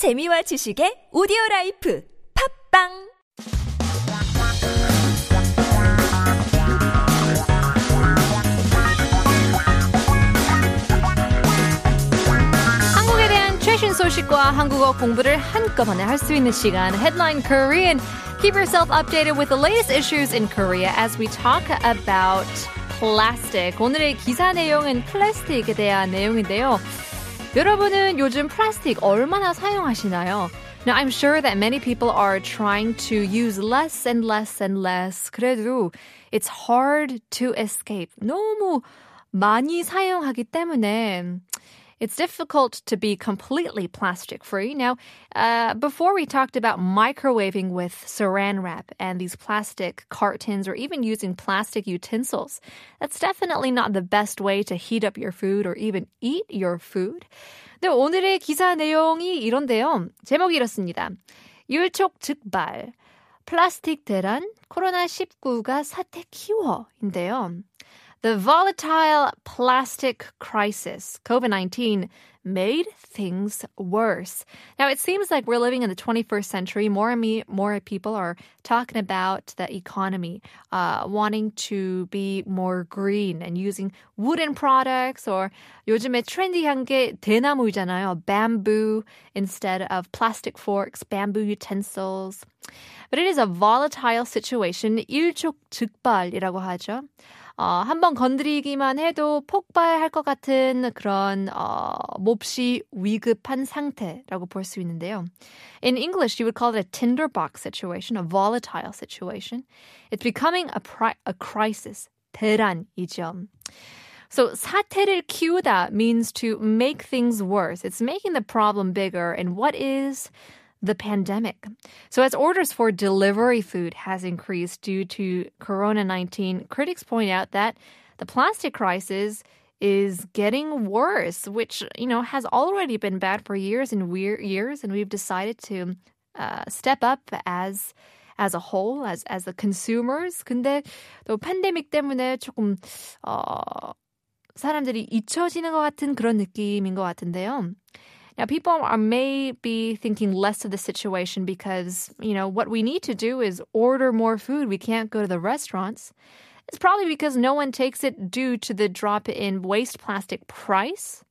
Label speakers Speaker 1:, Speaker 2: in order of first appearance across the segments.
Speaker 1: 재미와 지식의 오디오 라이프 팝빵
Speaker 2: 한국에 대한 최신 소식과 한국어 공부를 한꺼번에 할 수 있는 시간 Headline Korean. Keep yourself updated with the latest issues in Korea as we talk about plastic. 오늘의 기사 내용은 플라스틱에 대한 내용인데요. 여러분은 요즘 플라스틱 얼마나 사용하시나요? Now, I'm sure that many people are trying to use less and less and less. 그래도 it's hard to escape. 너무 많이 사용하기 때문에 it's difficult to be completely plastic free. Now, uh, before we talked about microwaving with saran wrap and these plastic cartons or even using plastic utensils. That's definitely not the best way to heat up your food or even eat your food. 네, 오늘의 기사 내용이 이런데요. 제목이 이렇습니다. 일촉즉발. 플라스틱 대란 코로나19가 사태 키워인데요. The volatile plastic crisis, COVID 19, made things worse. Now, it seems like we're living in the 21st century. More and me, more people are talking about the economy, uh, wanting to be more green and using wooden products or 요즘에 트렌디한 게 대나무이잖아요. Bamboo instead of plastic forks, bamboo utensils. But it is a volatile situation. 일촉즉발이라고 하죠. 어, 한번 건드리기만 해도 폭발할 것 같은 그런 어, 몹시 위급한 상태라고 볼 수 있는데요. In English, you would call it a tinderbox situation, a volatile situation. It's becoming a, pri- a crisis, 대란이죠. So 사태를 키우다 means to make things worse. It's making the problem bigger. And what is the pandemic. So as orders for delivery food has increased due to corona-19, critics point out that the plastic crisis is getting worse, which, you know, has already been bad for years and years and we've decided to uh, step up as as a whole, as as the consumers. 근데 또 팬데믹 때문에 조금 어 사람들이 잊혀지는 것 같은 그런 느낌인 것 같은데요. Now, people are may be thinking less of the situation because, you know, what we need to do is order more food. We can't go to the restaurants. It's probably because no one takes it due to the drop in waste plastic price,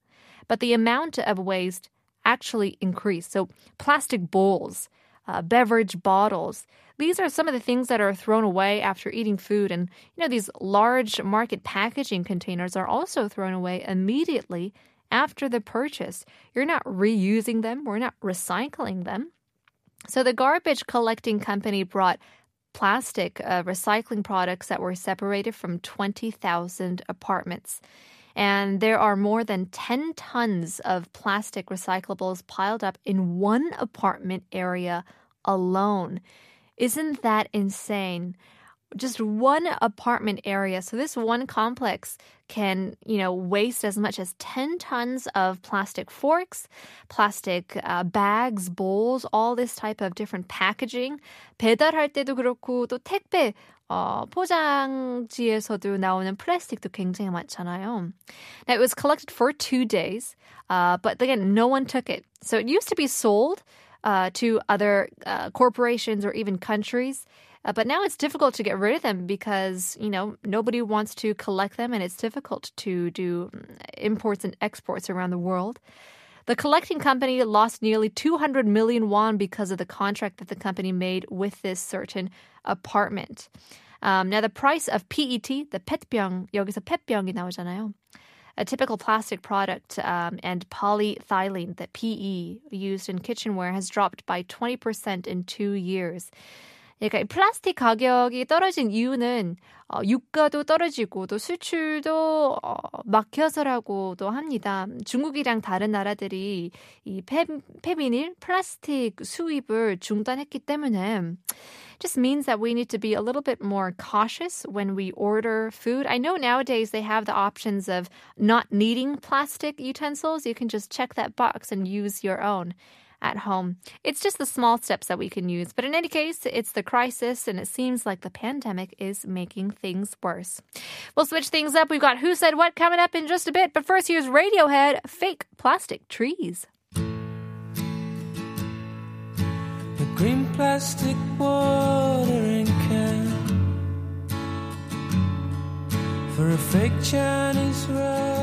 Speaker 2: but the amount of waste actually increased. So, plastic bowls, uh, beverage bottles, these are some of the things that are thrown away after eating food. And, you know, these large market packaging containers are also thrown away immediately after the purchase. You're not reusing them, we're not recycling them. So the garbage collecting company brought plastic uh, recycling products that were separated from 20,000 apartments. And there are more than 10 tons of plastic recyclables piled up in one apartment area alone. Isn't that insane? just one apartment area. So this one complex can, you know, waste as much as 10 tons of plastic forks, plastic uh, bags, bowls, all this type of different packaging. 배달할 때도 그렇고 또 택배 어, 포장지에서도 나오는 플라스틱도 굉장히 많잖아요. Now it was collected for two days, uh, but again, no one took it. So it used to be sold uh, to other uh, corporations or even countries. Uh, but now it's difficult to get rid of them because, you know, nobody wants to collect them and it's difficult to do mm, imports and exports around the world. The collecting company lost nearly 200 million won because of the contract that the company made with this certain apartment. Um, now, the price of PET, the pet병, 여기서 pet병이 나오잖아요. A typical plastic product um, and polyethylene, the PE used in kitchenware, has dropped by 20% in two years. 그러니까 플라스틱 가격이 떨어진 이유는 어, 유가도 떨어지고 또 수출도 어, 막혀서라고도 합니다. 중국이랑 다른 나라들이 이 폐, 폐비닐 플라스틱 수입을 중단했기 때문에 just means that we need to be a little bit more cautious when we order food. I know nowadays they have the options of not needing plastic utensils. You can just check that box and use your own at home. It's just the small steps that we can use. But in any case, it's the crisis, and it seems like the pandemic is making things worse. We'll switch things up. We've got Who Said What coming up in just a bit. But first, here's Radiohead Fake Plastic Trees.
Speaker 3: The green plastic watering can for a fake Chinese ride.